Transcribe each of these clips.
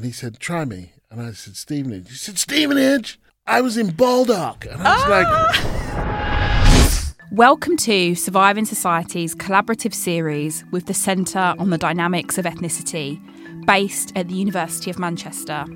And he said, try me. And I said, Stevenage. He said, Stevenage? I was in Baldock. And I was like, ah! Welcome to Surviving Society's collaborative series with the Centre on the Dynamics of Ethnicity, based at the University of Manchester,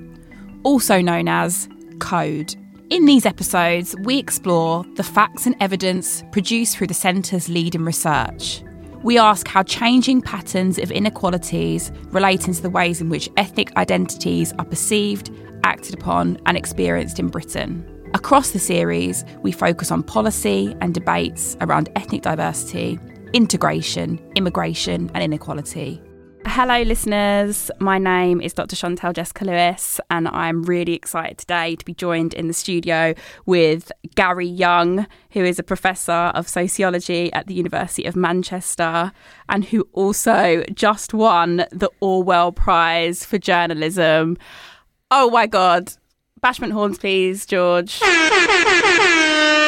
also known as CODE. In these episodes, we explore the facts and evidence produced through the Centre's leading research. We ask how changing patterns of inequalities relating to the ways in which ethnic identities are perceived, acted upon, and experienced in Britain. Across the series, we focus on policy and debates around ethnic diversity, integration, immigration, and inequality. Hello, listeners. My name is Dr. Chantelle Jessica Lewis, and I'm really excited today to be joined in the studio with Gary Younge, who is a professor of sociology at the University of Manchester and who also just won the Orwell Prize for Journalism. Oh my God. Bashment horns, please, George.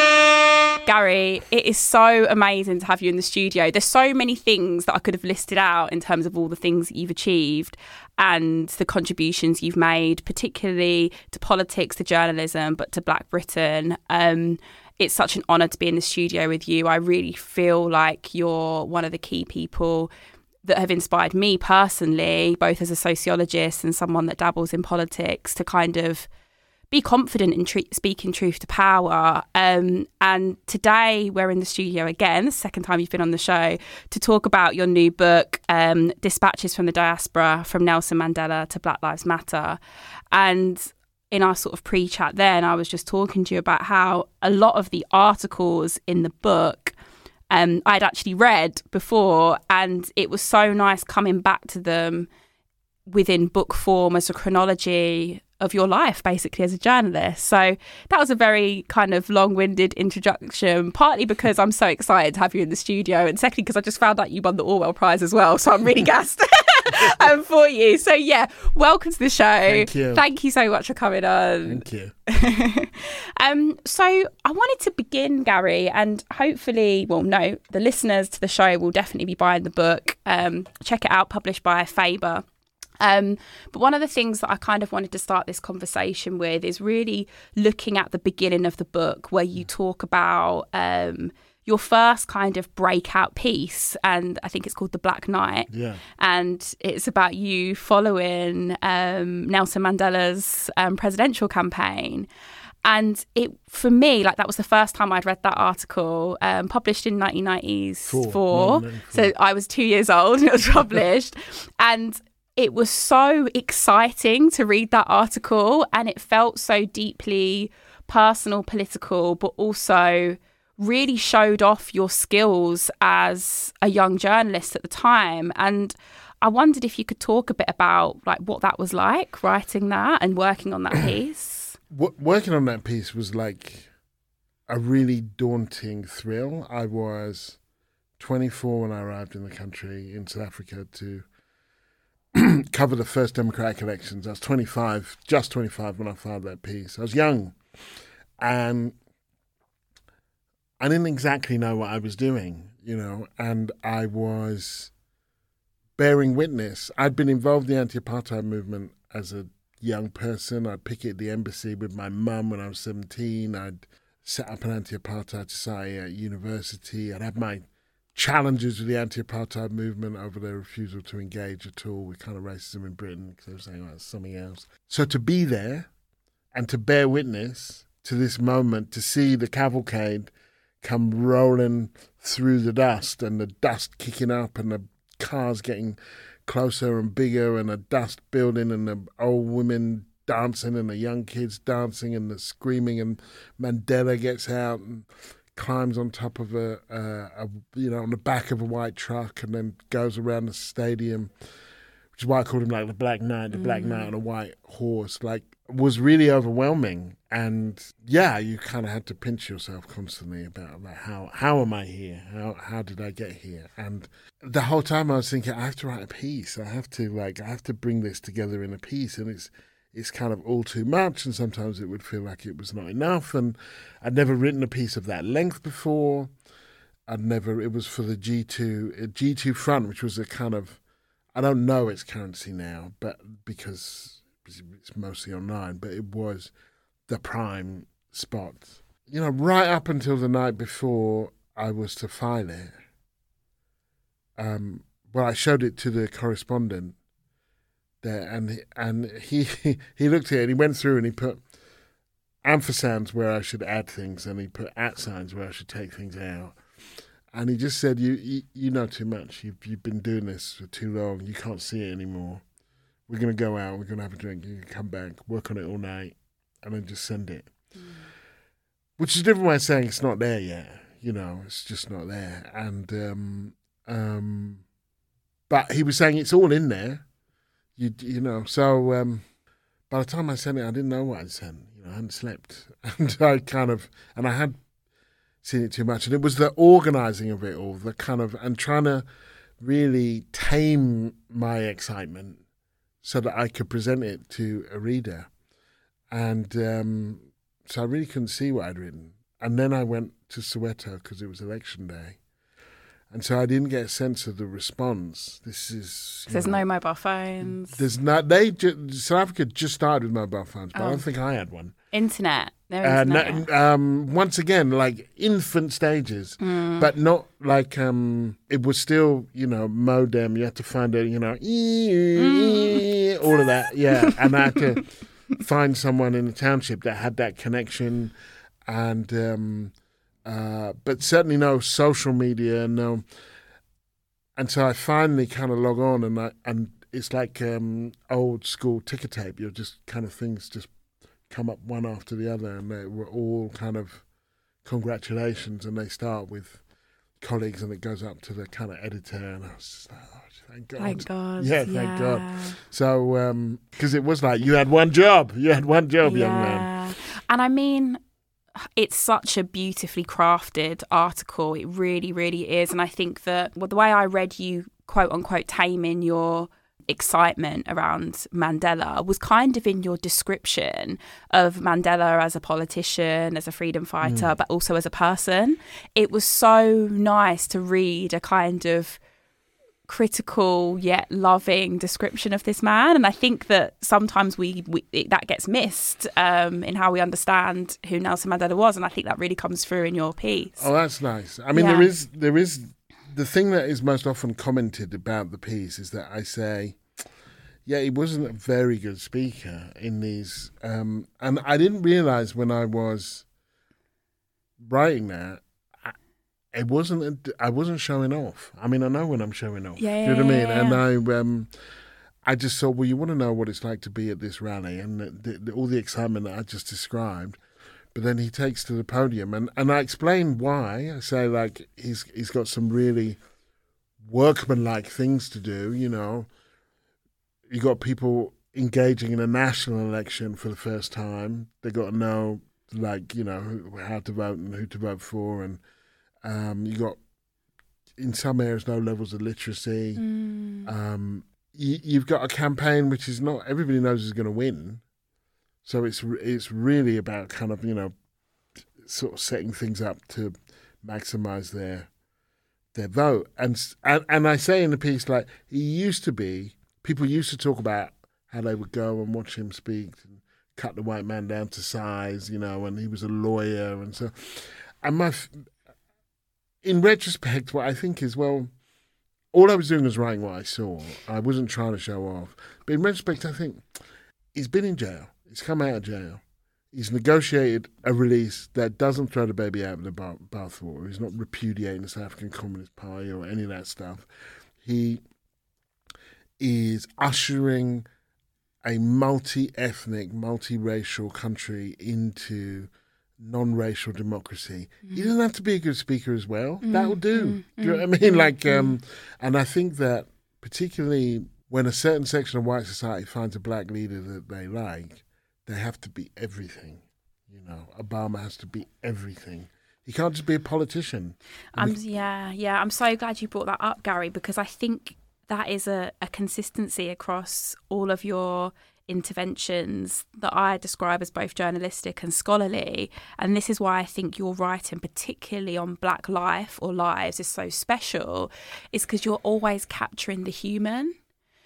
Gary, it is so amazing to have you in the studio. There's so many things that I could have listed out in terms of all the things that you've achieved and the contributions you've made, particularly to politics, to journalism, but to Black Britain. Um, it's such an honour to be in the studio with you. I really feel like you're one of the key people that have inspired me personally, both as a sociologist and someone that dabbles in politics, to kind of be confident in tr- speaking truth to power. Um, and today we're in the studio again, the second time you've been on the show, to talk about your new book, um, Dispatches from the Diaspora From Nelson Mandela to Black Lives Matter. And in our sort of pre chat then, I was just talking to you about how a lot of the articles in the book. Um, I'd actually read before, and it was so nice coming back to them within book form as a chronology of your life basically as a journalist. So that was a very kind of long-winded introduction, partly because I'm so excited to have you in the studio and secondly because I just found out you won the Orwell Prize as well. So I'm really gassed um, for you. So yeah, welcome to the show. Thank you. Thank you so much for coming on. thank you. um, so I wanted to begin, Gary, and hopefully, well, no, the listeners to the show will definitely be buying the book. Um, check it out, published by Faber. Um, but one of the things that I kind of wanted to start this conversation with is really looking at the beginning of the book, where you talk about um, your first kind of breakout piece, and I think it's called The Black Knight. Yeah. And it's about you following um, Nelson Mandela's um, presidential campaign. And it, for me, like that was the first time I'd read that article, um, published in 1994. Four. So I was two years old and it was published. and it was so exciting to read that article and it felt so deeply personal, political, but also really showed off your skills as a young journalist at the time. And I wondered if you could talk a bit about like what that was like writing that and working on that piece. Working on that piece was like a really daunting thrill. I was 24 when I arrived in the country in South Africa to cover the first democratic elections. I was 25, just 25 when I filed that piece. I was young and I didn't exactly know what I was doing, you know, and I was bearing witness. I'd been involved in the anti apartheid movement as a young person. I'd picket the embassy with my mum when I was 17. I'd set up an anti apartheid society at university. I'd had my challenges with the anti-apartheid movement over their refusal to engage at all with kind of racism in Britain because they were saying oh, it's something else. So to be there and to bear witness to this moment, to see the cavalcade come rolling through the dust and the dust kicking up and the cars getting closer and bigger and the dust building and the old women dancing and the young kids dancing and the screaming and Mandela gets out and climbs on top of a, a, a, you know on the back of a white truck and then goes around the stadium which is why I called him like the Black Knight the mm. Black Knight on a white horse. Like was really overwhelming. And yeah you kind of had to pinch yourself constantly about like how how am I here? How how did I get here? And the whole time I was thinking I have to write a piece. I have to like I have to bring this together in a piece. And it's it's kind of all too much, and sometimes it would feel like it was not enough. And I'd never written a piece of that length before. I'd never. It was for the G two G two front, which was a kind of I don't know its currency now, but because it's mostly online, but it was the prime spot. You know, right up until the night before I was to file it. Um, well, I showed it to the correspondent there, and and he he looked at it and he went through and he put ampersands where I should add things, and he put at signs where I should take things out. And he just said, "You you, you know too much. You've you've been doing this for too long. You can't see it anymore. We're gonna go out. We're gonna have a drink. You can come back, work on it all night, and then just send it." Mm. Which is a different way of saying it's not there yet. You know, it's just not there. And um, um, but he was saying it's all in there. You you know, so um, by the time I sent it, I didn't know what I'd sent. You know, I hadn't slept, and I kind of and I had seen it too much, and it was the organising of it all, the kind of and trying to really tame my excitement so that I could present it to a reader, and um, so I really couldn't see what I'd written. And then I went to Soweto because it was election day, and so I didn't get a sense of the response. This is there's know, no mobile phones. There's not. They ju- South Africa just started with mobile phones, but oh. I don't oh. think I had one. Internet. No internet. Uh, um, once again, like infant stages, mm. but not like um, it was still you know modem. You had to find a you know mm. all of that. Yeah, and I had to find someone in the township that had that connection, and. Um, uh, but certainly no social media, no. And so I finally kind of log on, and I, and it's like um, old school ticker tape. You're just kind of things just come up one after the other, and they were all kind of congratulations, and they start with colleagues, and it goes up to the kind of editor, and I was just like, oh, thank God, thank God, yeah, thank yeah. God. So because um, it was like you had one job, you had one job, yeah. young man. And I mean, it's such a beautifully crafted article. It really, really is. And I think that well, the way I read you, quote unquote, taming your excitement around Mandela was kind of in your description of Mandela as a politician, as a freedom fighter, mm. but also as a person. It was so nice to read a kind of critical yet loving description of this man. And i think that sometimes we, we that gets missed um, in how we understand who nelson mandela was. And i think that really comes through in your piece. Oh that's nice. I mean yeah. there is there is the thing that is most often commented about the piece is that i say yeah he wasn't a very good speaker in these um, and i didn't realize when i was writing that it wasn't I wasn't showing off. I mean, I know when I'm showing off. Yeah, Do you know what I mean? Yeah. And I um, I just thought, well, you want to know what it's like to be at this rally and the, the, all the excitement that I just described. But then he takes to the podium, and, and I explain why. I say like he's he's got some really workmanlike things to do. You know, you got people engaging in a national election for the first time. They got to know like you know how to vote and who to vote for and um, you got in some areas no levels of literacy. Mm. Um, you, have got a campaign which is not everybody knows is going to win, so it's it's really about kind of you know sort of setting things up to maximise their their vote. And, and and I say in the piece like he used to be. People used to talk about how they would go and watch him speak and cut the white man down to size, you know, and he was a lawyer and so. And my in retrospect, what I think is, well, all I was doing was writing what I saw. I wasn't trying to show off. But in retrospect, I think he's been in jail. He's come out of jail. He's negotiated a release that doesn't throw the baby out of the bathwater. He's not repudiating the South African Communist Party or any of that stuff. He is ushering a multi ethnic, multiracial country into non-racial democracy. Mm. He doesn't have to be a good speaker as well. Mm. That'll do. Mm. do you know what I mean? Like, um, and I think that particularly when a certain section of white society finds a black leader that they like, they have to be everything. You know, Obama has to be everything. He can't just be a politician. Um, yeah, yeah. I'm so glad you brought that up, Gary, because I think that is a, a consistency across all of your interventions that I describe as both journalistic and scholarly. And this is why I think your writing, particularly on Black life or lives, is so special, is because you're always capturing the human.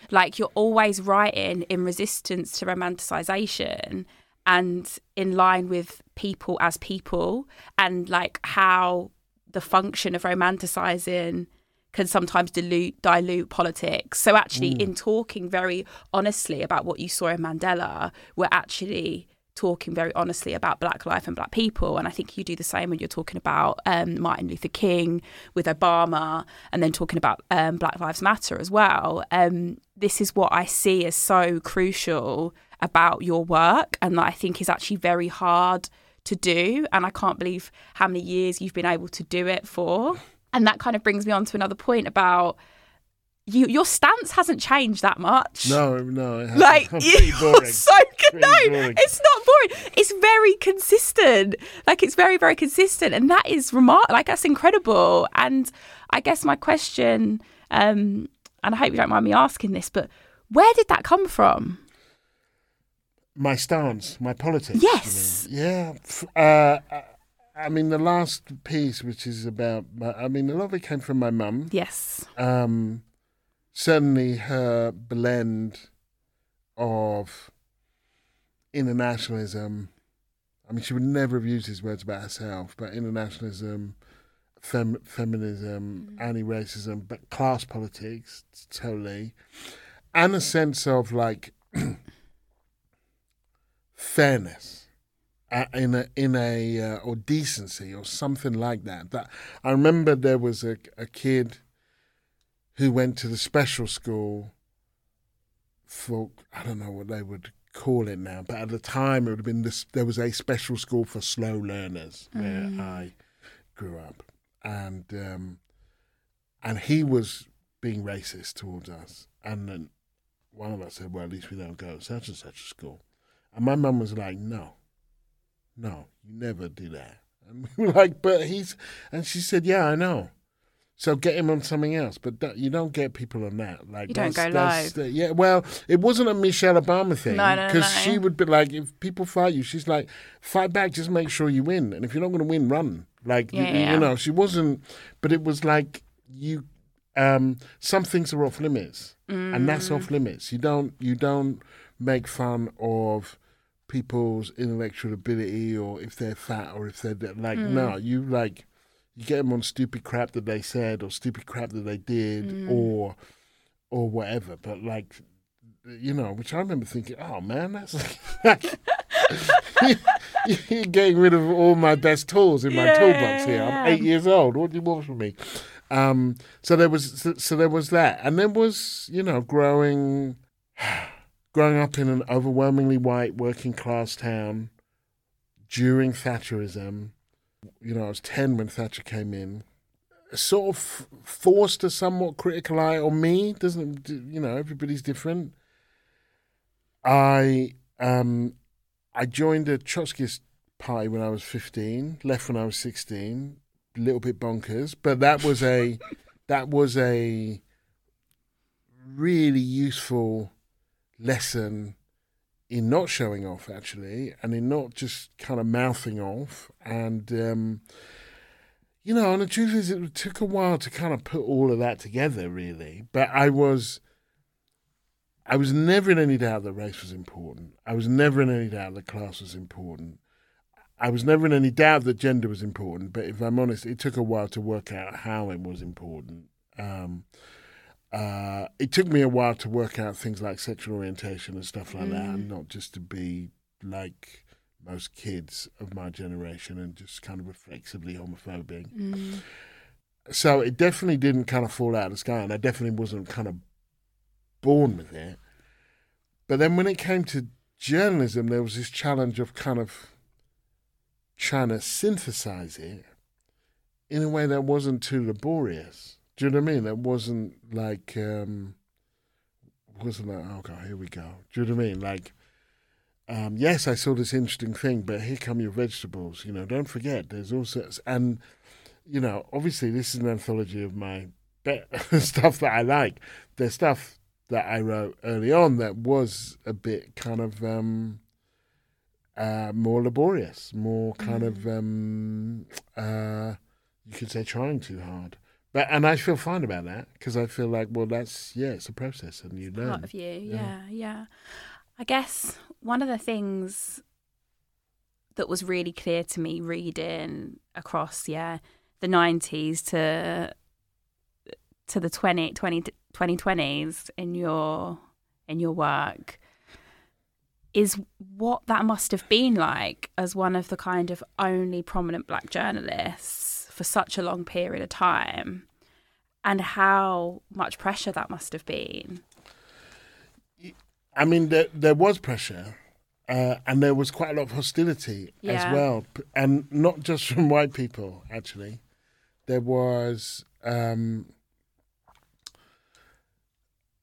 Like you're always writing in resistance to romanticization and in line with people as people and like how the function of romanticizing can sometimes dilute dilute politics. So actually in talking very honestly about what you saw in Mandela, we're actually talking very honestly about black life and black people. And i think you do the same when you're talking about um, martin luther king with obama and then talking about um, black lives matter as well. Um, this is what i see as so crucial about your work and that i think is actually very hard to do. And i can't believe how many years you've been able to do it for and that kind of brings me on to another point about you your stance hasn't changed that much No, no. It like you're so good. No, boring. it's not boring. It's very consistent. Like it's very, very consistent, and that is remar Like that's incredible. And I guess my question, um, and I hope you don't mind me asking this, but where did that come from? my stance, my politics. Yes. mean? Yeah. Uh, I- mean, the last piece, which is about, I mean, a lot of it came from my mum. Yes. Um, certainly, her blend of internationalism. I mean, she would never have used these words about herself, but internationalism, fem- feminism, anti-racism, but class politics, totally, and a sense of like fairness uh, in a in a uh, or decency or something like that. That I remember there was a a kid who went to the special school for I don't know what they would call it now, but at the time it would have been this. There was a special school for slow learners where I grew up, and um, and he was being racist towards us, and then one of us said, "Well, at least we don't go to such and such a school," and my mum was like, "No, no, you never do that." And we were like, "But he's," and she said, "Yeah, I know." So get him on something else, but that, you don't get people on that. Like You don't go that's the- yeah, well, it wasn't a Michelle Obama thing No, no, no, because no. she would be like, if people fight you, she's like, fight back, just make sure you win, and if you're not going to win, run. Like you, Yeah, yeah. you know, she wasn't, but it was like you. Um, some things are off limits, and that's Mm. off limits. You don't you don't make fun of people's intellectual ability or if they're fat or if they're like Mm. no you like you get them on stupid crap that they said or stupid crap that they did Mm. or or whatever but like you know which i remember thinking oh man that's like you're getting rid of all my best tools in my toolbox here. I'm eight years old. What do you want from me? Um so there was so, so there was that. And there was you know growing growing up in an overwhelmingly white working class town during Thatcherism, you know, I was 10 when Thatcher came in, sort of forced a somewhat critical eye on me. Doesn't, you know, everybody's different. I, um, I joined a Trotskyist party when I was 15, left when I was 16, a little bit bonkers, but that was a, that was a really useful lesson in not showing off actually and in not just kind of mouthing off. And um you know and the truth is it took a while to kind of put all of that together really. But i was i was never in any doubt that race was important. I was never in any doubt that class was important. I was never in any doubt that gender was important but if i'm honest it took a while to work out how it was important. Um uh, it took me a while to work out things like sexual orientation and stuff like that, and not just to be like most kids of my generation and just kind of reflexively homophobic. So it definitely didn't kind of fall out of the sky, and I definitely wasn't kind of born with it. But then when it came to journalism, there was this challenge of kind of trying to synthesize it in a way that wasn't too laborious. Do you know what I mean? It wasn't like um wasn't like, oh god, here we go. Do you know what I mean? Like um, yes, I saw this interesting thing, but here come your vegetables. You know, don't forget, there's also and you know, obviously, this is an anthology of my stuff that I like. There's stuff that I wrote early on that was a bit kind of um, uh, more laborious, more kind of um, uh, you could say trying too hard. But and I feel fine about that because I feel like well that's yeah it's a process and you learn. part of you. Yeah. yeah, I guess one of the things that was really clear to me reading across, yeah, the nineties to to the 20, 20, 2020s in your in your work is what that must have been like as one of the kind of only prominent black journalists for such a long period of time and how much pressure that must have been. I mean, there, there was pressure, uh, and there was quite a lot of hostility Yeah. as well, and not just from white people. Actually, there was um,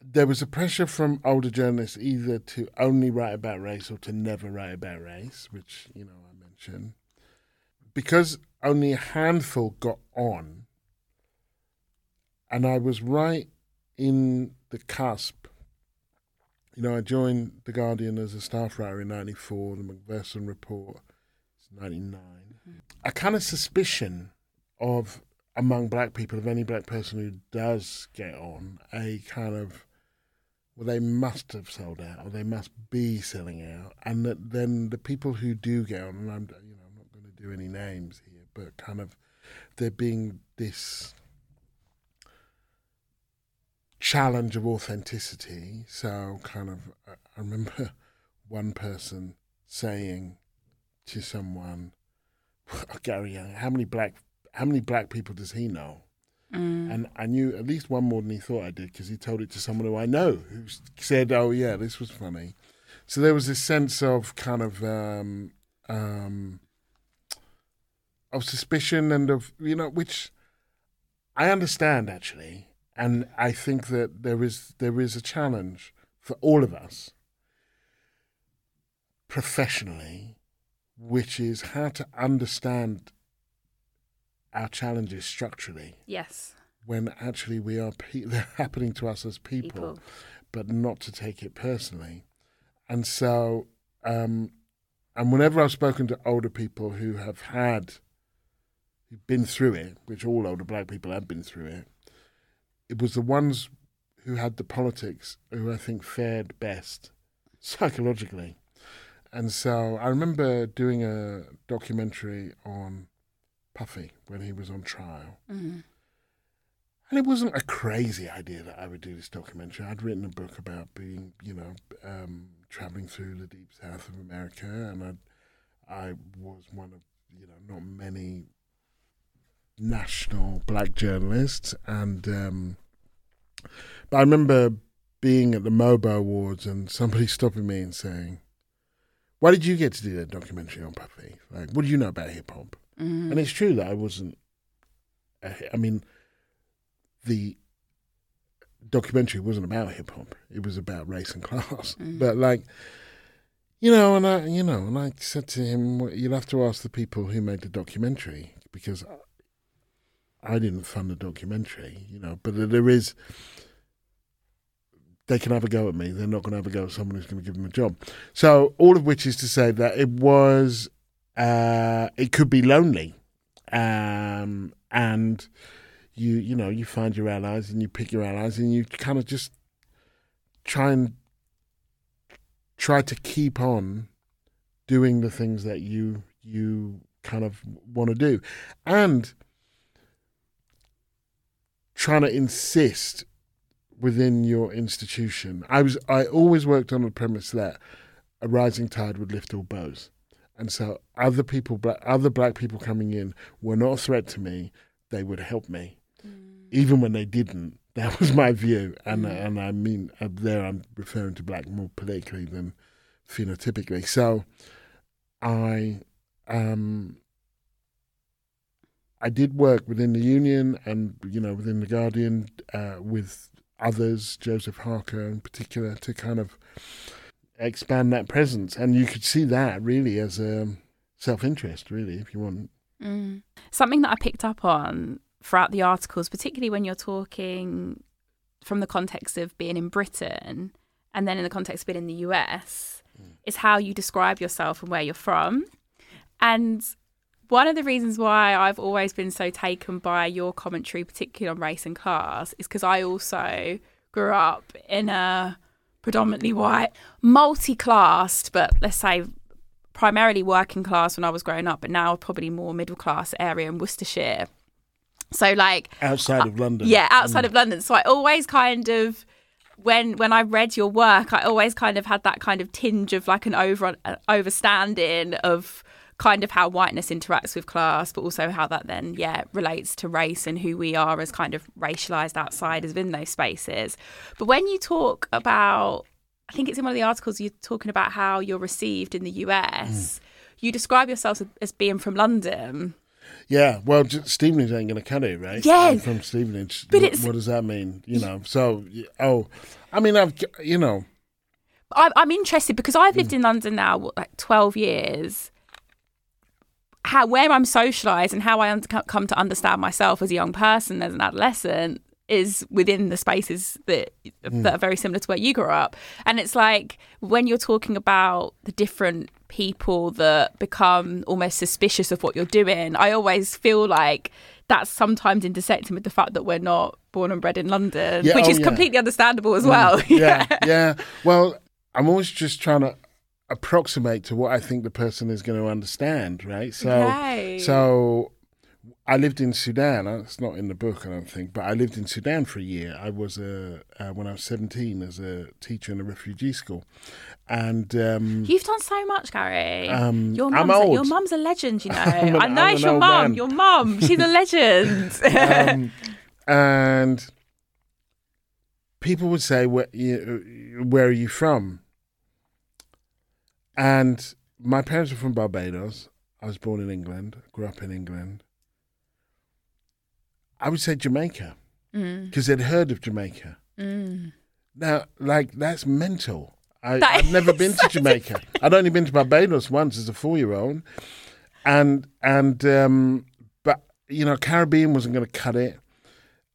there was a pressure from older journalists either to only write about race or to never write about race, which you know I mentioned, because only a handful got on, and I was right in the cusp you know, I joined The Guardian as a staff writer in 94, the Macpherson Report, it's 99. A kind of suspicion of, among black people, of any black person who does get on, a kind of, well, they must have sold out, or they must be selling out. And that then the people who do get on, and I'm, you know, I'm not going to do any names here, but kind of, there being this challenge of authenticity. So, kind of, I remember one person saying to someone, "Gary Younge, how many black, how many black people does he know?" Mm. And I knew at least one more than he thought I did because he told it to someone who I know who said, "Oh yeah, this was funny." So there was this sense of kind of um, um, of suspicion and of you know which I understand actually, and I think that there is there is a challenge for all of us professionally, which is how to understand our challenges structurally Yes, when actually we are pe- they're happening to us as people, people. but not to take it personally. And so, um, and whenever I've spoken to older people who have had, who've been through it, which all older black people have been through it, it was the ones who had the politics who I think fared best psychologically. And so I remember doing a documentary on Puffy when he was on trial. Mm. And it wasn't a crazy idea that I would do this documentary. I'd written a book about being, you know, um, traveling through the deep south of America, and I, I was one of, you know, not many national black journalists. And um, but I remember being at the MOBO Awards and somebody stopping me and saying, "Why did you get to do that documentary on Puffy? Like, what do you know about hip hop?" Mm. And it's true that I wasn't. I mean, the documentary wasn't about hip hop; it was about race and class. Mm. But like, you know, and I, you know, and I said to him, well, "You'll have to ask the people who made the documentary because I didn't fund the documentary, you know. But there is." They can have a go at me. They're not going to have a go at someone who's going to give them a job. So, all of which is to say that it was uh, it could be lonely, um, and you you know you find your allies and you pick your allies and you kind of just try and try to keep on doing the things that you you kind of want to do, and trying to insist within your institution. I was I always worked on the premise that a rising tide would lift all boats. And so other people, black, other black people coming in were not a threat to me. They would help me, even when they didn't. That was my view, and Mm. and I mean uh, there I'm referring to black more politically than phenotypically. So, I um I did work within the union and you know within the Guardian uh, with others, Joseph Harker in particular, to kind of expand that presence. And you could see that really as a self interest, really, if you want. Mm. Something that I picked up on throughout the articles, particularly when you're talking from the context of being in Britain and then in the context of being in the US, is how you describe yourself and where you're from. And one of the reasons why I've always been so taken by your commentary, particularly on race and class, is because I also grew up in a predominantly white, multi-classed, but let's say primarily working class when I was growing up, but now probably more middle class area in Worcestershire. So like outside of London. Yeah, outside of London. So I always kind of when when I read your work, I always kind of had that kind of tinge of like an over uh, overstanding of kind of how whiteness interacts with class, but also how that then yeah relates to race and who we are as kind of racialized outsiders within those spaces. But when you talk about, I think it's in one of the articles you're talking about how you're received in the US. Mm. You describe yourself as being from London. Yeah, well, Stevenage ain't going to cut it, right? Yeah, I'm from Stevenage. But what, what does that mean? You know, so oh, I mean, I've you know, I'm, I'm interested because I've lived mm. in London now what, like twelve years. How where I'm socialised and how I un- come to understand myself as a young person, as an adolescent, is within the spaces that mm. that are very similar to where you grew up. And it's like when you're talking about the different people that become almost suspicious of what you're doing, I always feel like that's sometimes intersecting with the fact that we're not born and bred in London, yeah, which oh, is yeah. completely understandable as mm. well. yeah, yeah. Well, I'm always just trying to approximate to what I think the person is going to understand, right? So, okay. so I lived in Sudan. Uh, it's not in the book, I don't think, but I lived in Sudan for a year. I was a uh, when I was seventeen as a teacher in a refugee school, and um, you've done so much, Gary. Um, your mum's a, your mum's a legend, you know. I know it's your mum. Your mum, she's a legend. um, and people would say, "Where, you, where are you from?" And my parents were from Barbados. I was born in England. Grew up in England I would say Jamaica because mm. they'd heard of Jamaica. Mm. Now, like that's mental. I, have never been to Jamaica. I'd only been to Barbados once as a four-year-old, and and um, but you know, Caribbean wasn't going to cut it.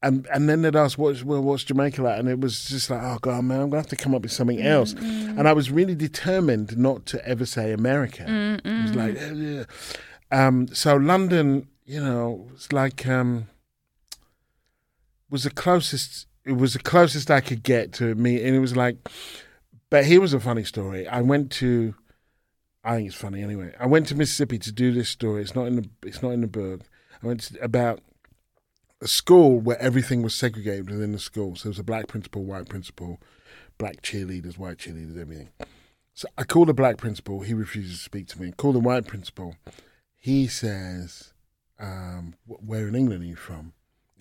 And and then they'd ask what's well, what's Jamaica like, and it was just like, oh god, man, I'm gonna have to come up with something else. Mm-hmm. And I was really determined not to ever say America. Mm-hmm. It was like, eh, um, so London, you know, it's like. Um, was the closest. It was the closest I could get to me, and it was like. But here was a funny story. I went to. I think it's funny anyway. I went to Mississippi to do this story. It's not in the. It's not in the book. I went to, about a school where everything was segregated within the school. So there was a black principal, white principal, black cheerleaders, white cheerleaders, everything. So I called the black principal. He refuses to speak to me. Call the white principal. He says, um, "Where in England are you from?"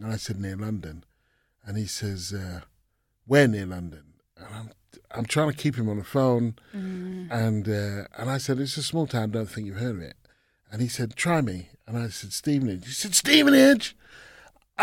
And I said, near London. And he says, uh, where near London? And I'm, I'm trying to keep him on the phone. Mm. And, uh, and I said, it's a small town, don't think you've heard of it. And he said, try me. And I said, Stevenage. He said, Stevenage?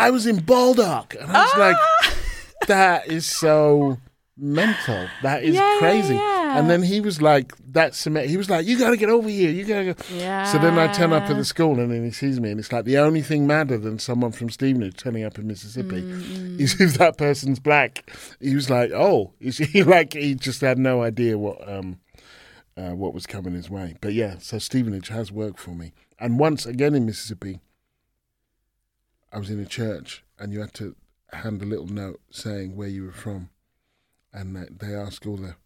I was in Baldock. And I was ah! like, that is so mental. That is yeah, crazy. Yeah, yeah. And then he was like, that's he was like, you got to get over here. You got to go. Yeah. So then I turn up at the school and then he sees me and it's like the only thing madder than someone from Stevenage turning up in Mississippi mm-hmm. is if that person's black. He was like, oh, he like he just had no idea what um uh, what was coming his way. But yeah, so Stevenage has worked for me. And once again in Mississippi, I was in a church and you had to hand a little note saying where you were from and they asked all the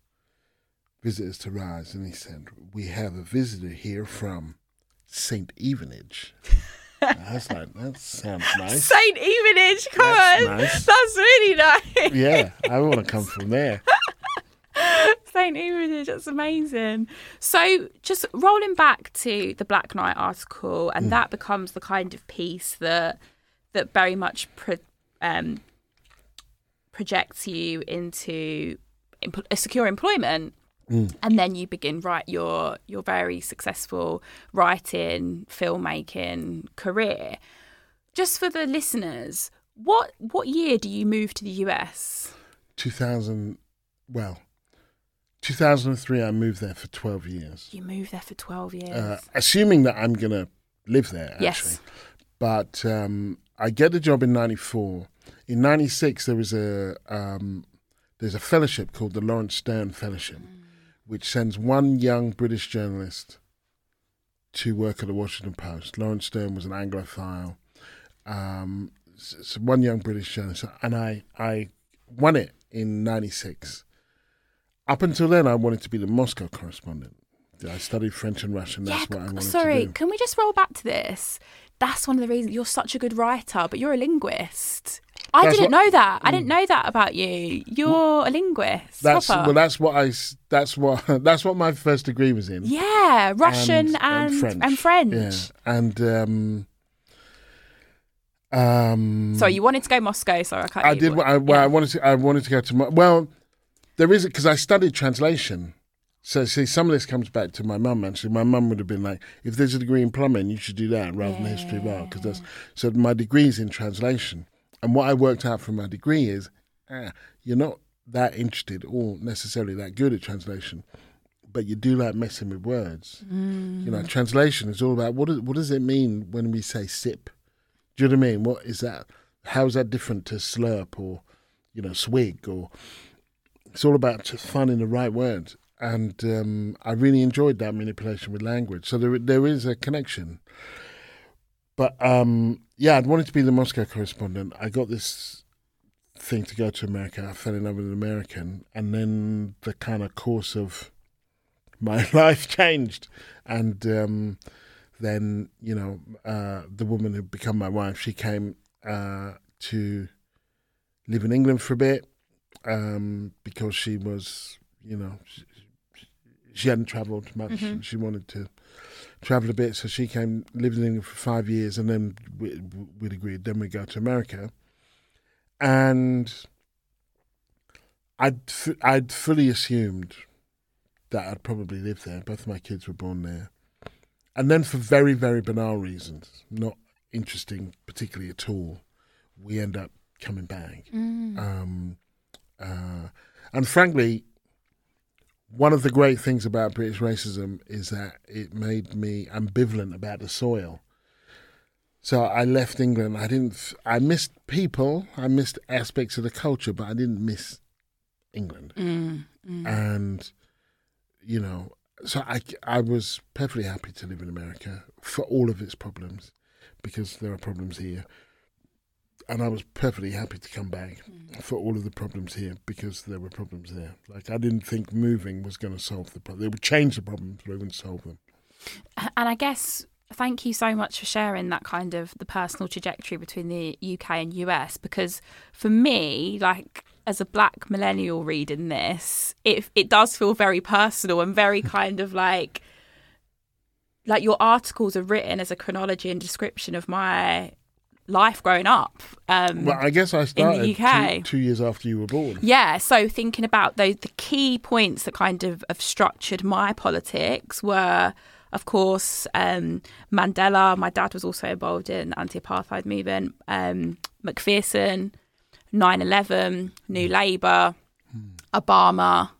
visitors to rise, and he said, "We have a visitor here from Saint Evenage." Was like, that sounds nice. Saint Evenage, come That's on. Nice. That's really nice. Yeah, I want to come from there. Saint Evenage, that's amazing. So, just rolling back to the Black Knight article, and mm. that becomes the kind of piece that that very much pro, um, projects you into a secure employment. Mm. And then you begin write your your very successful writing, filmmaking career. Just for the listeners, what what year do you move to the US? Two thousand. Well, 2003, I moved there for 12 years. You moved there for 12 years. Uh, assuming that I'm going to live there, actually. Yes. But um, I get the job in 94 in '96 there was a um, there's a fellowship called the Laurence Stern Fellowship, mm. which sends one young British journalist to work at the Washington Post. Laurence Stern was an Anglophile. Um, s- s- one young British journalist, and I I won it in '96. Up until then, I wanted to be the Moscow correspondent. I studied French and Russian. That's what I wanted sorry, to do. can we just roll back to this? That's one of the reasons you're such a good writer, but you're a linguist. I That's didn't what- know that. I didn't know that about you. You're a linguist. That's proper. well. That's what I. That's what. That's what my first degree was in. yeah, Russian and and French. Yeah, and um, um. So you wanted to go Moscow, Sorry, I can't. I did. I, well, Yeah. I wanted to. I wanted to go to. Well, there is because I studied translation. So see, some of this comes back to my mum. Actually, my mum would have been like, "If there's a degree in plumbing, you should do that rather than history of art." Because that's so. My degree is in translation, and what I worked out from my degree is, ah, you're not that interested or necessarily that good at translation, but you do like messing with words. You know, translation is all about what. Is, what does it mean when we say sip? Do you know what I mean? What is that? How is that different to slurp or, you know, swig or? It's all about just finding the right words, and um, I really enjoyed that manipulation with language. So there, there is a connection. But um, yeah, I'd wanted to be the Moscow correspondent. I got this thing to go to America. I fell in love with an American, and then the kind of course of my life changed, and um, then you know uh, the woman who became my wife, she came uh, to live in England for a bit um, because she was, you know, she hadn't travelled much. Mhm. She wanted to travel a bit, so she came, lived in England for five years, and then we, we'd agreed. Then we go to America, and I'd f- I'd fully assumed that I'd probably live there. Both of my kids were born there, and then for very very banal reasons, not interesting particularly at all, we end up coming back. Mm. Um, uh, and frankly, one of the great things about British racism is that it made me ambivalent about the soil. So I left England. I didn't. I missed people. I missed aspects of the culture, but I didn't miss England. Mm. Mm. And you know, so I I was perfectly happy to live in America for all of its problems, because there are problems here. And I was perfectly happy to come back mm. for all of the problems here because there were problems there. Like I didn't think moving was going to solve the problem. It would change the problems, but it wouldn't solve them. And I guess thank you so much for sharing that kind of the personal trajectory between the UK and US because for me, like as a black millennial reading this, it it does feel very personal and very kind of like like your articles are written as a chronology and description of my life growing up. Um, Well, I guess I started in the UK. Two, two years after you were born. yeah, so thinking about those the key points that kind of have structured my politics were, of course, um, Mandela. My dad was also involved in anti-apartheid movement. Um, Macpherson, 9/11, New Labour, Obama,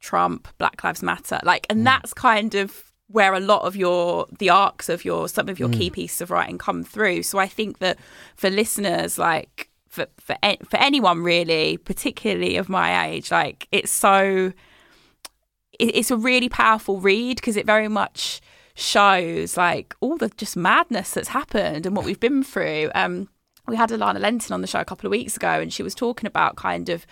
Trump, Black Lives Matter. Like, and that's kind of where a lot of your the arcs of your some of your key pieces of writing come through. So I think that for listeners, like for for for anyone really, particularly of my age, like it's so it, it's a really powerful read because it very much shows like all the just madness that's happened and what we've been through. Um, we had Alana Lentin on the show a couple of weeks ago, and she was talking about kind of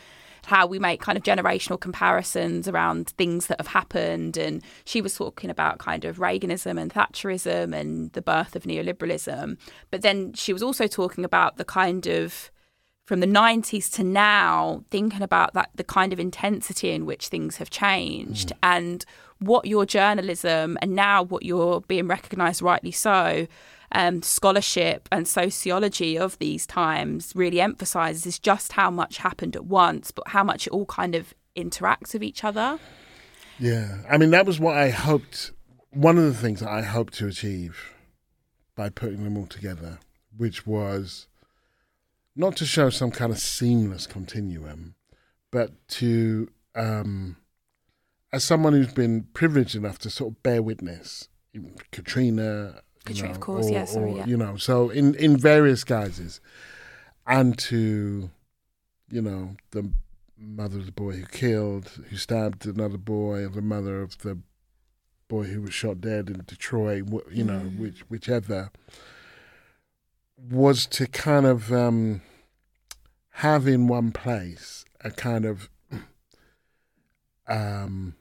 how we make kind of generational comparisons around things that have happened. And she was talking about kind of Reaganism and Thatcherism and the birth of neoliberalism. But then she was also talking about the kind of from the 90s to now thinking about that the kind of intensity in which things have changed mm. and what your journalism and now what you're being recognized rightly so um, scholarship and sociology of these times really emphasizes is just how much happened at once but how much it all kind of interacts with each other Yeah, I mean that was what I hoped. One of the things that I hoped to achieve by putting them all together, which was not to show some kind of seamless continuum, but to, um, as someone who's been privileged enough to sort of bear witness, Katrina, Katrina, know, of course, or, yeah, sorry, or, yeah. you know, so in in various guises, and to, you know, the mother of the boy who killed, who stabbed another boy, the mother of the boy who was shot dead in Detroit, you know, Mm. which whichever, was to kind of um, have in one place a kind of um,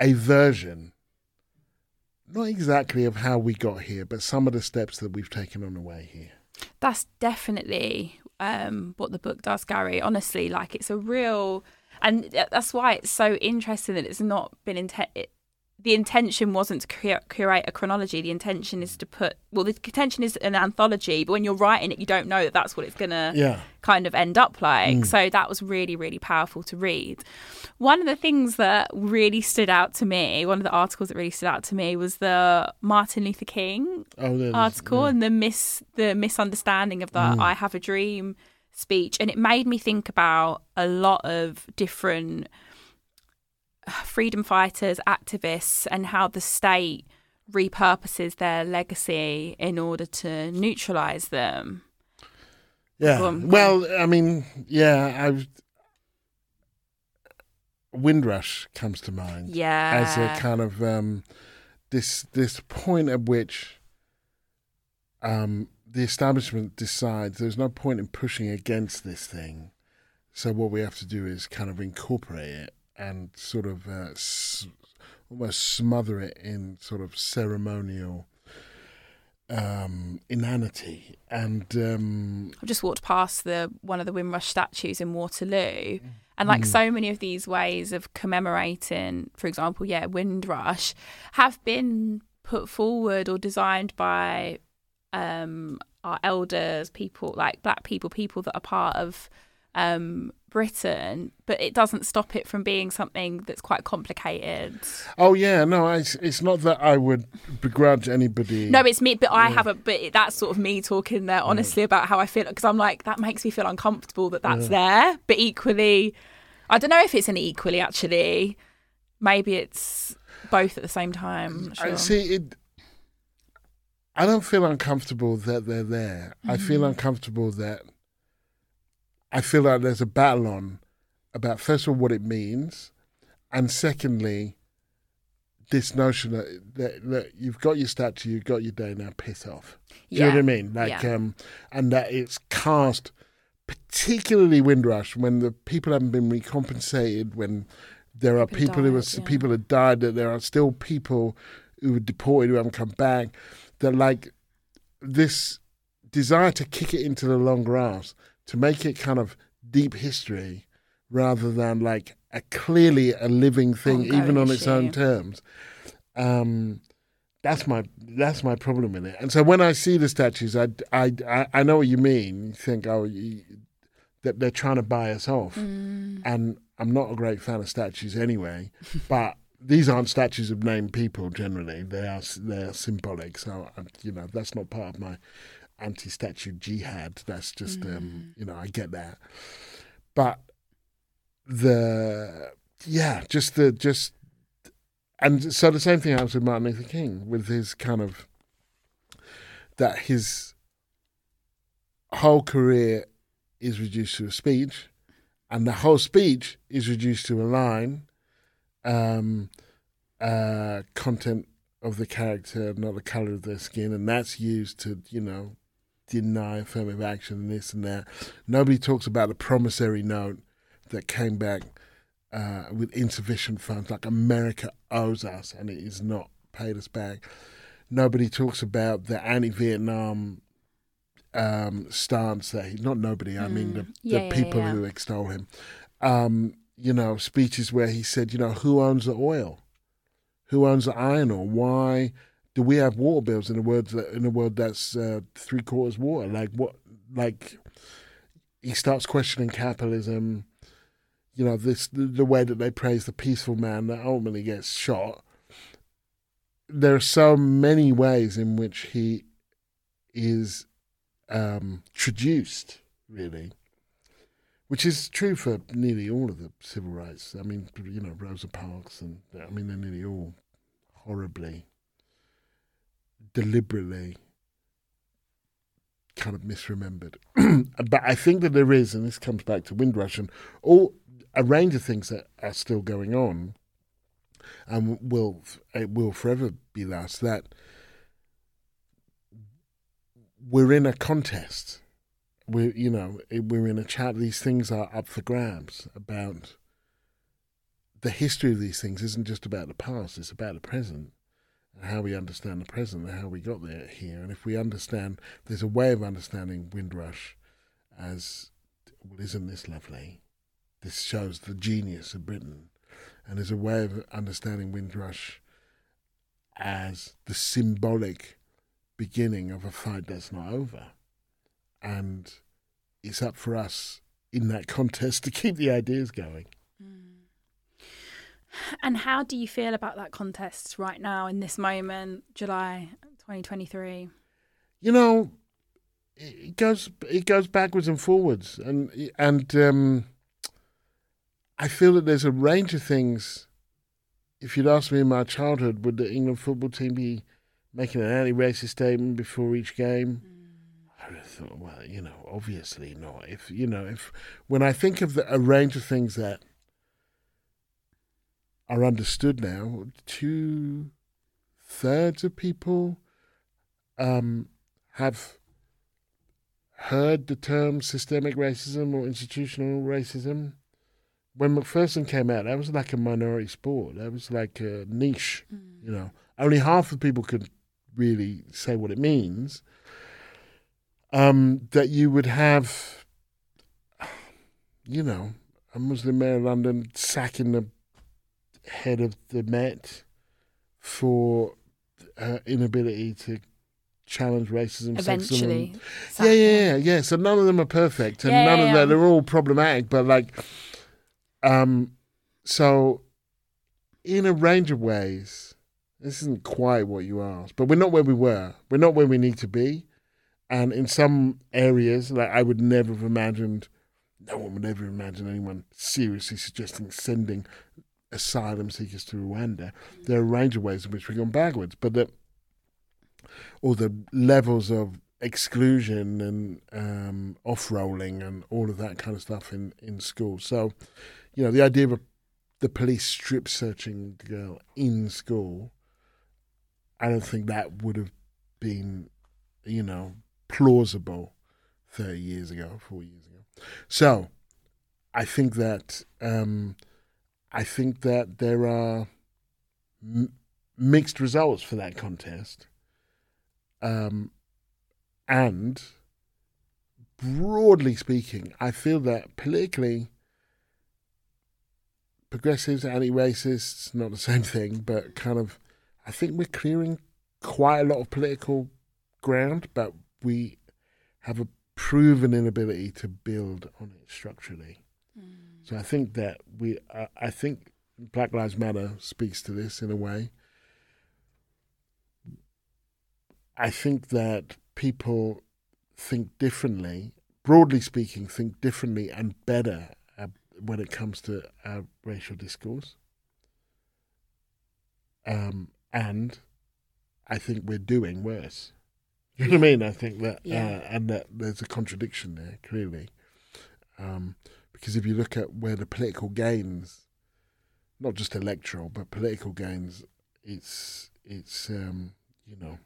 a version, not exactly of how we got here, but some of the steps that we've taken on the way here. That's definitely um, what the book does, Gary. Honestly, like it's a real, and that's why it's so interesting that it's not been intent. The intention wasn't to curate a chronology. The intention is to put well, the intention is an anthology, but when you're writing it, you don't know that that's what it's gonna Yeah. kind of end up like. Mm. So that was really, really powerful to read. One of the things that really stood out to me, one of the articles that really stood out to me was the Martin Luther King Oh, article yeah. and the mis the misunderstanding of the mm. I have a dream speech and it made me think about a lot of different freedom fighters activists and how the state repurposes their legacy in order to neutralize them Yeah. Go well, I mean, yeah, I've Windrush comes to mind yeah as a kind of um, this this point at which um, the establishment decides there's no point in pushing against this thing. So what we have to do is kind of incorporate it and sort of uh, s- almost smother it in sort of ceremonial um, inanity. And. Um, I've just walked past the one of the Windrush statues in Waterloo, and like so many of these ways of commemorating, for example, yeah, Windrush, have been put forward or designed by um, our elders, people like Black people, people that are part of um, Britain, but it doesn't stop it from being something that's quite complicated. Oh yeah, no, it's, it's not that I would begrudge anybody. No, it's me, but I haven't. But it, that's sort of me talking there honestly about how I feel because I'm like that makes me feel uncomfortable that that's there. But equally, I don't know if it's an equally actually. Maybe it's both at the same time. I'm I see it. I don't feel uncomfortable that they're there. I Mm-hmm. feel uncomfortable that I feel like there's a battle on about first of all what it means, and secondly, this notion that, that, that you've got your statue, you've got your day now, piss off. Do you know what I mean? Like, Yeah. um, and that it's cast, particularly Windrush, when the people haven't been recompensated, when there are People people who are yeah. people have died, that there are still people who were deported who haven't come back. That like this desire to kick it into the long grass, to make it kind of deep history, rather than like a clearly a living thing, Ongoing even on its own terms. Um, that's my that's my problem in it. And so when I see the statues, I, I, I, I know what you mean. You think, oh, you, that they're trying to buy us off, Mm. and I'm not a great fan of statues anyway. but these aren't statues of named people generally. They are they are symbolic. So um, you know that's not part of my anti-statue jihad. That's just um, you know I get that, but the yeah, just the just and so the same thing happens with Martin Luther King with his kind of that his whole career is reduced to a speech, and the whole speech is reduced to a line. Um, uh, content of the character, not the color of their skin, and that's used to you know deny affirmative action and this and that. Nobody talks about the promissory note that came back uh, with insufficient funds, like America owes us and it is not paid us back. Nobody talks about the anti-Vietnam um, stance that he, not nobody, I mean the, Mm. Yeah, the yeah, people yeah. who extol him. Um, you know, speeches where he said, you know, who owns the oil? Who owns the iron ore? Why do we have water bills in a world that, in a world that's uh, three quarters water? Like what? Like he starts questioning capitalism. You know, this the, the way that they praise the peaceful man that ultimately gets shot. There are so many ways in which he is um, traduced, really, which is true for nearly all of the civil rights. I mean, you know, Rosa Parks, and I mean, they're nearly all horribly, deliberately kind of misremembered. but I think that there is, and this comes back to Windrush and all a range of things that are still going on. and will it will forever be lost that we're in a contest. We're you know we're in a chat. These things are up for grabs about the history of these things. Isn't just about the past. It's about the present how we understand the present and how we got there here. And if we understand, there's a way of understanding Windrush as well. Isn't this lovely? This shows the genius of Britain, and there's a way of understanding Windrush as the symbolic beginning of a fight that's not over. And it's up for us in that contest to keep the ideas going. Mm. And how do you feel about that contest right now in this moment, July 2023? You know, it goes it goes backwards and forwards, and and um, I feel that there's a range of things. If you'd asked me in my childhood, would the England football team be making an anti-racist statement before each game? I would have thought, well, you know, obviously not. If you know, if when I think of the, a range of things that are understood now, two thirds of people um, have heard the term systemic racism or institutional racism. When Macpherson came out, that was like a minority sport. That was like a niche. Mm. You know, only half of people could really say what it means. Um, that you would have, you know, a Muslim mayor of London sacking the head of the Met for uh, inability to challenge racism, Eventually. sexism. Yeah, yeah, yeah, yeah. So none of them are perfect, and Yeah, none yeah, of them they're all problematic. But like, um, so in a range of ways, this isn't quite what you asked, but we're not where we were. We're not where we need to be, and in some areas, like I would never have imagined. No one would ever imagine anyone seriously suggesting sending asylum seekers to Rwanda. There are a range of ways in which we've gone backwards, but that or the levels of exclusion and um, off-rolling and all of that kind of stuff in in school. So, you know, the idea of a, the police strip searching the girl in school, I don't think that would have been, you know, plausible thirty years ago, four years ago. So, I think that um, I think that there are m- mixed results for that contest. Um, and broadly speaking, I feel that politically, progressives, anti racists, not the same thing, but kind of, I think we're clearing quite a lot of political ground, but we have a proven inability to build on it structurally. So I think that we, uh, I think Black Lives Matter speaks to this in a way. I think that people think differently, broadly speaking, think differently and better uh, when it comes to uh, racial discourse. Um, and I think we're doing worse. You know what I mean? I think that, Yeah. uh, and that there's a contradiction there, clearly. Um, because if you look at where the political gains, not just electoral, but political gains, it's it's um, you know,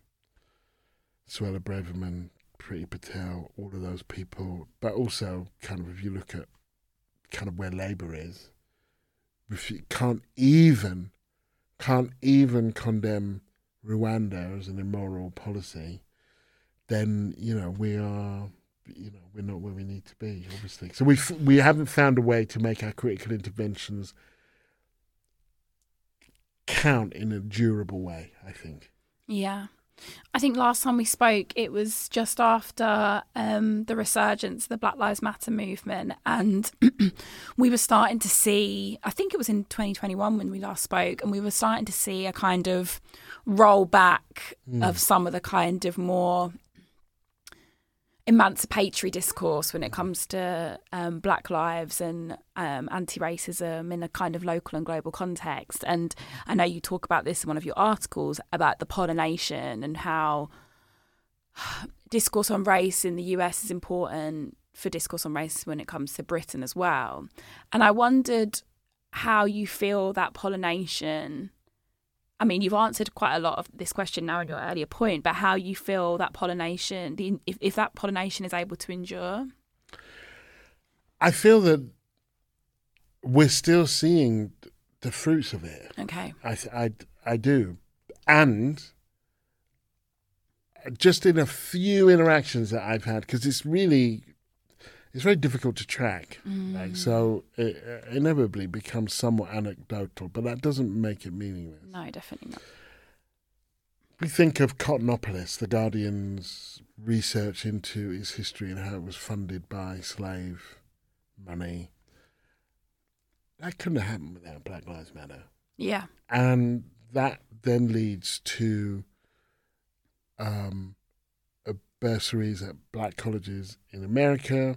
Suella Braverman, Priti Patel, all of those people, but also kind of if you look at kind of where Labour is, if you can't even can't even condemn Rwanda as an immoral policy, then you know we are you know we're not where we need to be obviously so we we haven't found a way to make our critical interventions count in a durable way i think Yeah. I think last time we spoke, it was just after um, the resurgence of the Black Lives Matter movement. And we were starting to see, I think it was in 2021 when we last spoke, and we were starting to see a kind of rollback of some of the kind of more emancipatory discourse when it comes to um, black lives and um, anti-racism in a kind of local and global context and i know you talk about this in one of your articles about the pollination and how discourse on race in the us is important for discourse on race when it comes to britain as well and i wondered how you feel that pollination. I mean, you've answered quite a lot of this question now in your earlier point, but how you feel that pollination, the, if, if that pollination is able to endure. I feel that we're still seeing the fruits of it. Okay. I, I, I do. And just in a few interactions that I've had, because it's really, it's very difficult to track. Like, so it inevitably becomes somewhat anecdotal, but that doesn't make it meaningless. No, definitely not. We think of Cottonopolis, the Guardian's research into its history and how it was funded by slave money. That couldn't have happened without Black Lives Matter. Yeah. And that then leads to um, bursaries at black colleges in America,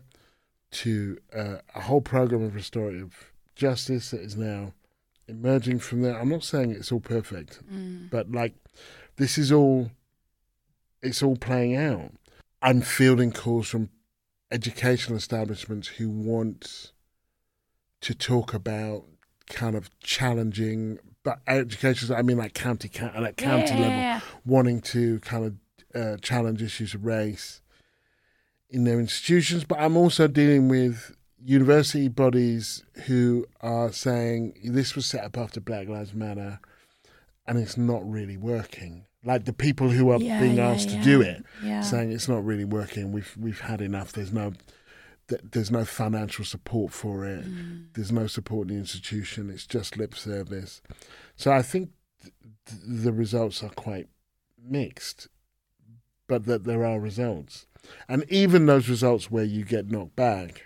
to uh, a whole program of restorative justice that is now emerging from there. I'm not saying it's all perfect, but like this is all, it's all playing out. I'm fielding calls from educational establishments who want to talk about kind of challenging, but education. I mean, like county, like county Yeah, level, wanting to kind of uh, challenge issues of race in their institutions. But I'm also dealing with university bodies who are saying this was set up after Black Lives Matter, and it's not really working. Like the people who are Yeah, being yeah, asked yeah. to do it, saying it's not really working. We've we've had enough. There's no th- there's no financial support for it. Mm. There's no support in the institution. It's just lip service. So I think th- th- the results are quite mixed, but that there are results, and even those results where you get knocked back,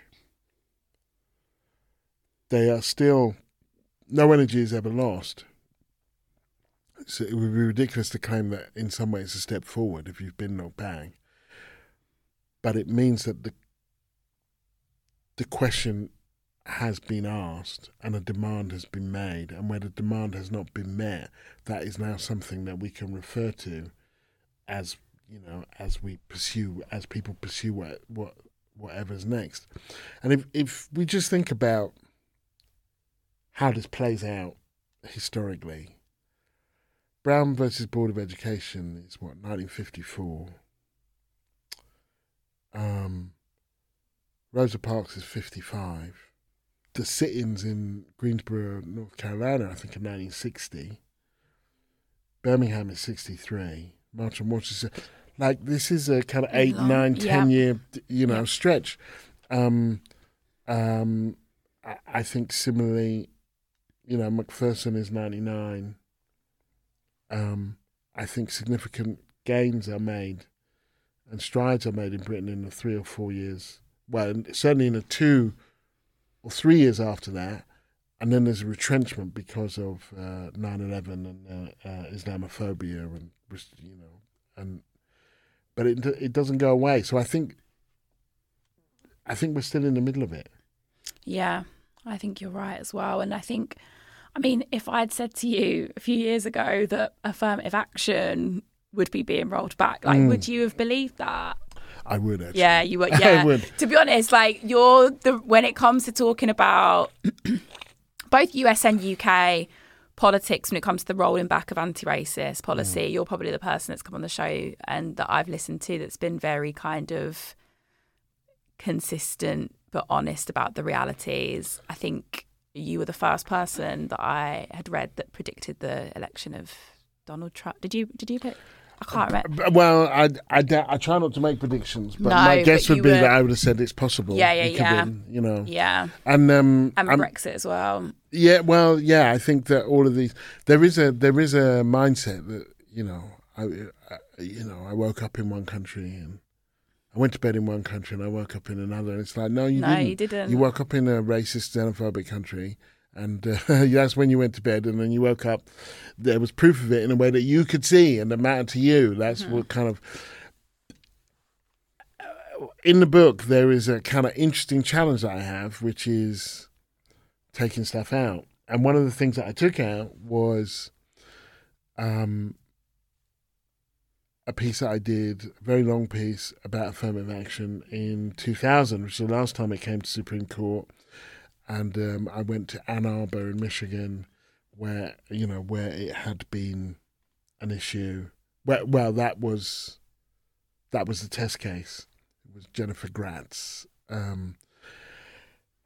they are still no energy is ever lost. So it would be ridiculous to claim that in some way it's a step forward if you've been knocked back. But it means that the the question has been asked and a demand has been made, and where the demand has not been met, that is now something that we can refer to as you know as we pursue as people pursue what what whatever's next. And if if we just think about how this plays out historically, Brown versus Board of Education is what 1954. Um, Rosa Parks is 55. The sit-ins in Greensboro, North Carolina, I think, in 1960. Birmingham is 63. March on Washington. Like this is a kind of eight, Long- nine, yeah. ten year, you know, Yeah. stretch. Um, um, I, I think similarly, you know, Macpherson is 99. Um, I think significant gains are made and strides are made in Britain in the three or four years. Well, certainly in the two or three years after that. And then there's a retrenchment because of uh, 9/11 and uh, uh, Islamophobia and you know and but it it doesn't go away. So I think I think we're still in the middle of it. Yeah, I think you're right as well. And I think, I mean, if I'd said to you a few years ago that affirmative action would be being rolled back, like, Mm. would you have believed that? I would actually. Yeah, you would. I Yeah, would. to be honest, like you're the when it comes to talking about both US and UK politics when it comes to the rolling back of anti-racist policy, mm. you're probably the person that's come on the show and that I've listened to that's been very kind of consistent but honest about the realities. I think you were the first person that I had read that predicted the election of Donald Trump. Did you? Did you pick? I can't remember. Well, I, I, I try not to make predictions, but No, my guess you would be were- that I would have said it's possible. Yeah, yeah, yeah. be, you know, Yeah, and um, and I'm- Brexit as well. Yeah, well, yeah, I think that all of these there is a there is a mindset that you know, I, I you know, I woke up in one country and I went to bed in one country and I woke up in another, and it's like, no, you no, didn't. you didn't. You woke up in a racist, xenophobic country, and uh, that's when you went to bed, and then you woke up. There was proof of it in a way that you could see and it mattered to you. That's Mm-hmm. what kind of. In the book, there is a kind of interesting challenge that I have, which is taking stuff out. And one of the things that I took out was um, a piece that I did, a very long piece about affirmative action in 2000, which was the last time it came to Supreme Court. And um, I went to Ann Arbor in Michigan, where you know where it had been an issue. Well, well, that was that was the test case. It was Jennifer Gratz, um,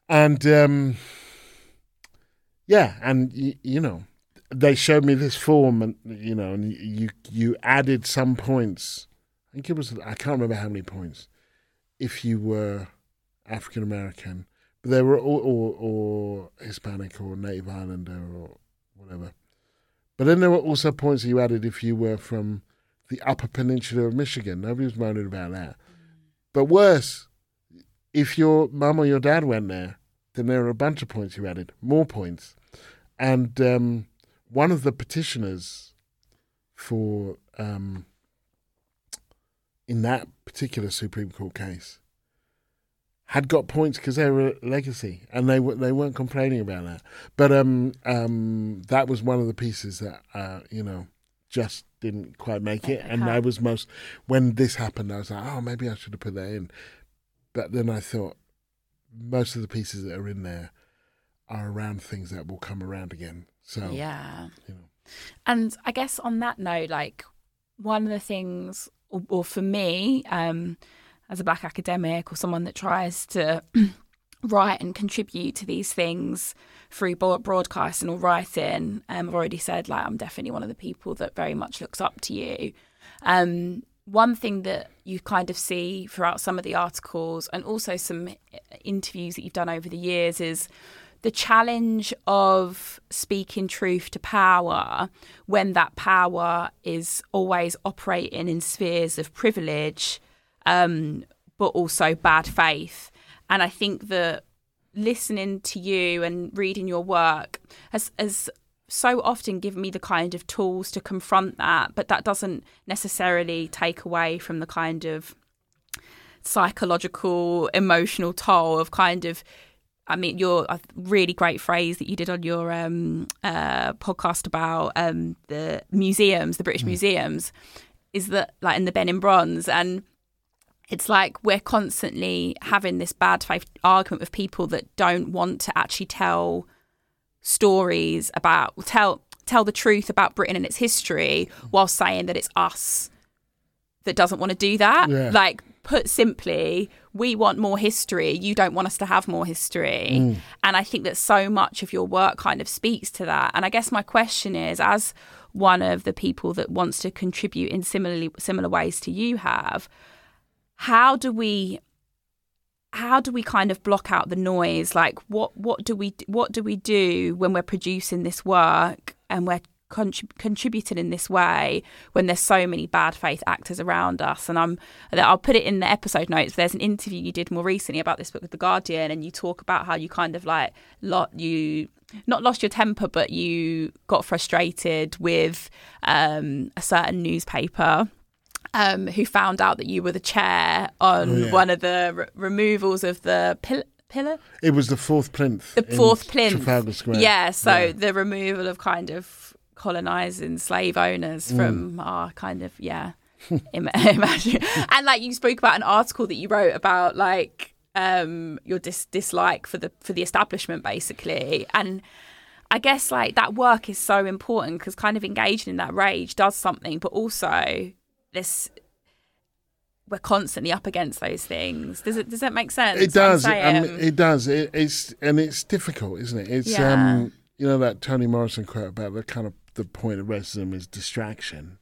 and um, yeah, and y- you know they showed me this form, and you know, and you you added some points. I think it was I can't remember how many points. If you were African American, but they were or, or or Hispanic or Native Islander or whatever. But then there were also points you added if you were from the Upper Peninsula of Michigan. Nobody was moaning about that. But worse, if your mum or your dad went there, then there were a bunch of points you added, more points. And um, one of the petitioners for um, in that particular Supreme Court case had got points because they were a legacy, and they were they weren't complaining about that. But um, um, that was one of the pieces that uh, you know just didn't quite make it, and I was most when this happened, I was like, oh, maybe I should have put that in. But then I thought most of the pieces that are in there are around things that will come around again. So Yeah. you know. And I guess on that note, like one of the things, or, or for me, um, as a black academic or someone that tries to write and contribute to these things through broadcasting or writing, um, I've already said like I'm definitely one of the people that very much looks up to you. Um, one thing that you kind of see throughout some of the articles and also some interviews that you've done over the years is the challenge of speaking truth to power when that power is always operating in spheres of privilege, um, but also bad faith. And I think that listening to you and reading your work has, has so often given me the kind of tools to confront that, but that doesn't necessarily take away from the kind of psychological, emotional toll of kind of I mean, your a really great phrase that you did on your um, uh, podcast about um, the museums, the British museums, is that like in the Benin Bronze, and it's like we're constantly having this bad faith argument with people that don't want to actually tell stories about tell tell the truth about Britain and its history, while saying that it's us that doesn't want to do that. Yeah. Like put simply, we want more history. You don't want us to have more history. Mm. And I think that so much of your work kind of speaks to that. And I guess my question is, as one of the people that wants to contribute in similarly similar ways to you have, how do we how do we kind of block out the noise? Like what what do we what do we do when we're producing this work and we're contrib- contributing in this way when there's so many bad faith actors around us? And I'm I'll put it in the episode notes. There's an interview you did more recently about this book with the Guardian and you talk about how you kind of like lot you not lost your temper but you got frustrated with um, a certain newspaper um, who found out that you were the chair on Oh, yeah. one of the re- removals of the pill- pillar, It was the fourth plinth. the fourth plinth. Trafalgar Square. Yeah, so Yeah. the removal of kind of colonizing slave owners from Mm. our kind of yeah. Im- imagine and like you spoke about an article that you wrote about like um your dis- dislike for the for the establishment basically and I guess like that work is so important because kind of engaging in that rage does something, but also this we're constantly up against those things. Does it? Does that make sense? It does. I mean, it does. It, it's and it's difficult, isn't it? It's Yeah. um, you know that Toni Morrison quote about the kind of the point of racism is distraction,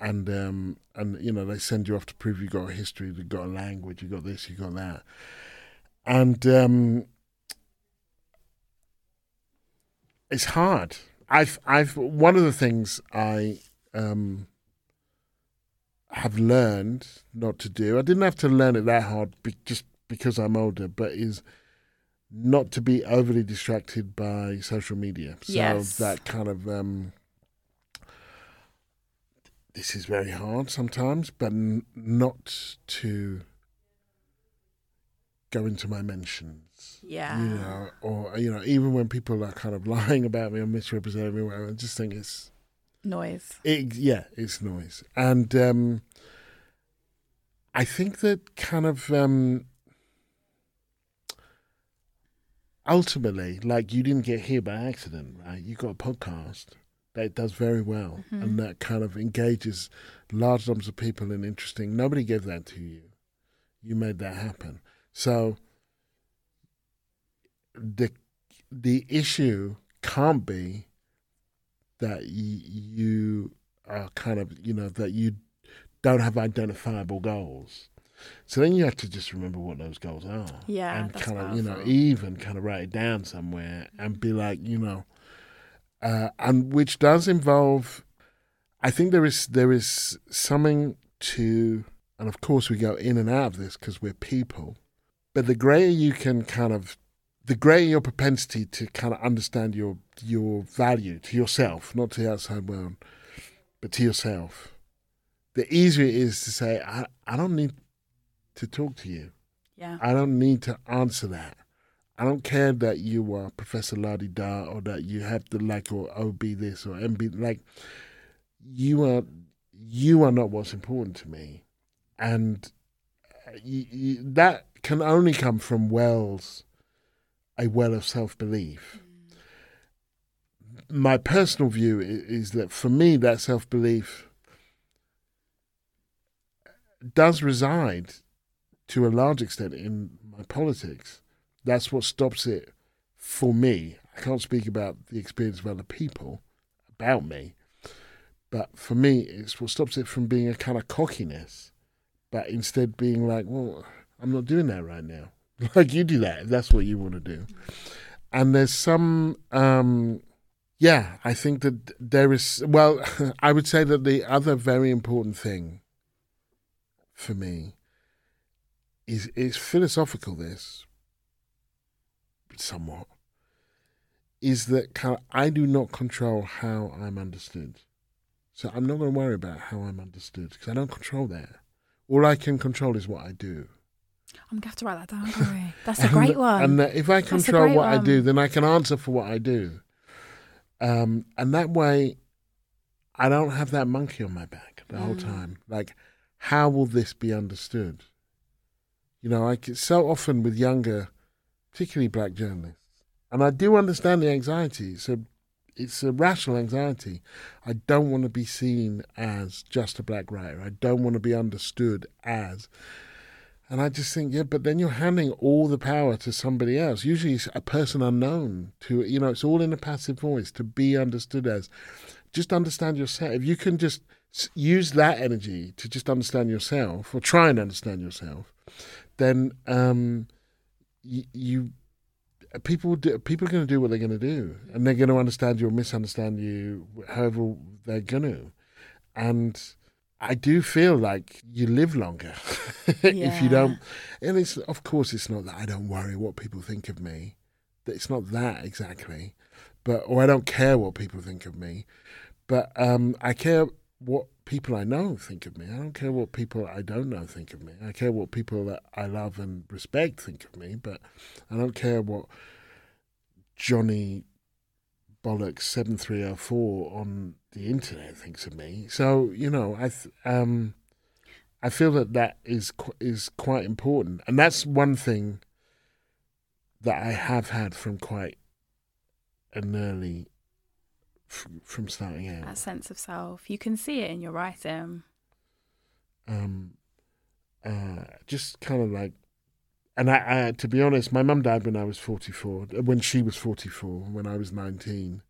and um, and you know they send you off to prove you got a history, you got a language, you got this, you got that, and um, it's hard. I've I've one of the things I um have learned not to do. I didn't have to learn it that hard, be, just because I'm older, but is not to be overly distracted by social media. So Yes. that kind of um, this is very hard sometimes, but n- not to go into my mentions. Yeah. You know, or you know, even when people are kind of lying about me or misrepresenting me, I just think it's Noise. it, yeah, it's noise, and um, I think that kind of um, ultimately, like you didn't get here by accident, right? You got a podcast that does very well Mm-hmm. and that kind of engages large numbers of people in interesting. Nobody gave that to you. You made that happen. So the the issue can't be that y- you are kind of you know that you don't have identifiable goals. So then you have to just remember what those goals are. Yeah, And kind of, you know, even kind of write it down somewhere and be like, you know, uh, and which does involve, I think there is there is something to, and of course we go in and out of this because we're people, but the greater you can kind of, the greater your propensity to kind of understand your your value to yourself, not to the outside world, but to yourself, the easier it is to say, I, I don't need to talk to you. Yeah. I don't need to answer that. I don't care that you are Professor Ladi Da or that you have the like or OB this or MB like you are you are not what's important to me, and uh, you, you, that can only come from wells a well of self belief. Mm. My personal view is that for me that self belief does reside to a large extent in my politics. That's what stops it for me. I can't speak about the experience of other people about me, but for me, it's what stops it from being a kind of cockiness, but instead being like, well, I'm not doing that right now. Like you do that that's what you want to do. And there's some, um, yeah, I think that there is. Well, I would say that the other very important thing for me is is philosophical. This somewhat is that I do not control how I'm understood, so I'm not going to worry about how I'm understood because I don't control that. All I can control is what I do. I'm gonna have to write that down. That's a great and, one. And that if I control what I do, then I can answer for what I do. Um, and that way, I don't have that monkey on my back the whole Mm. time. Like, how will this be understood? You know, I get so often with younger, particularly black journalists, and I do understand the anxiety. It's a, it's a rational anxiety. I don't want to be seen as just a black writer. I don't want to be understood as. And I just think, yeah, but then you're handing all the power to somebody else. Usually, it's a person unknown. To you know, it's all in a passive voice to be understood as. Just understand yourself. If you can just use that energy to just understand yourself, or try and understand yourself, then um, you, you people do, people are going to do what they're going to do, and they're going to understand you or misunderstand you, however they're going to. And I do feel like you live longer if you don't. And it's of course it's not that I don't worry what people think of me. That It's not that exactly, but or I don't care what people think of me, but um, I care what people I know think of me. I don't care what people I don't know think of me. I care what people that I love and respect think of me, but I don't care what Johnny bollocks seven three oh four on the internet thinks of me. So you know, I th- um, I feel that that is qu- is quite important, and that's one thing that I have had from quite an early f- from starting out. that sense of self. You can see it in your writing. um, uh, just kind of like, and I, I, to be honest, my mum died when I was 44, uh, when she was 44, when I was 19.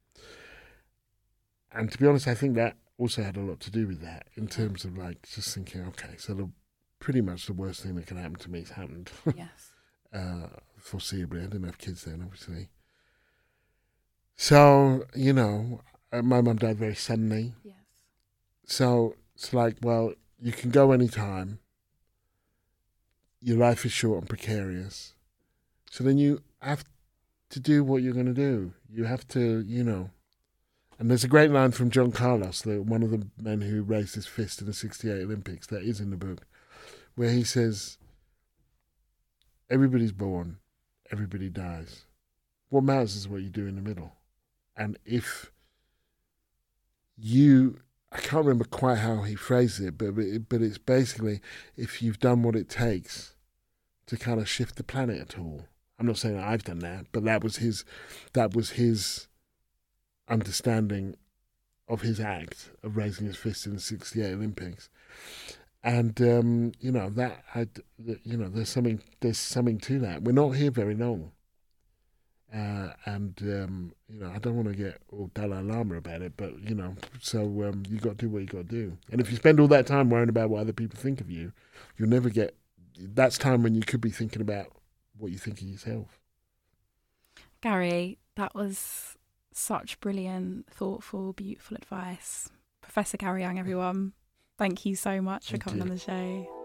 And to be honest, I think that also had a lot to do with that in terms of like just thinking, okay, so the, pretty much the worst thing that can happen to me has happened yes. uh, foreseeably. I didn't have kids then, obviously. So, you know, uh, my mum died very suddenly. Yes. So it's like, well, you can go anytime. Your life is short and precarious. So then you have to do what you're going to do. You have to, you know. And there's a great line from John Carlos, the, one of the men who raised his fist in the 68 Olympics, that is in the book, where he says, Everybody's born, everybody dies. What matters is what you do in the middle. And if you I can't remember quite how he phrased it, but but, it's basically if you've done what it takes to kind of shift the planet at all. I'm not saying I've done that, but that was his that was his understanding of his act of raising his fist in the '68 Olympics. And um, you know that you know, there's something there's something to that. We're not here very long, uh, and um, you know I don't want to get all Dalai Lama about it, but you know, so um, you got to do what you got to do. And if you spend all that time worrying about what other people think of you, you'll never get. That's time when you could be thinking about what you think of yourself. Gary, that was such brilliant, thoughtful, beautiful advice. Professor Gary Younge, everyone, thank you so much Thank for coming you. on the show.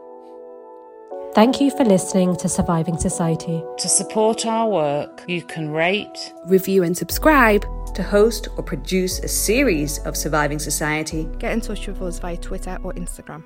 Thank you for listening to Surviving Society. To support our work, you can rate, review and subscribe to host or produce a series of Surviving Society. Get in touch with us via Twitter or Instagram.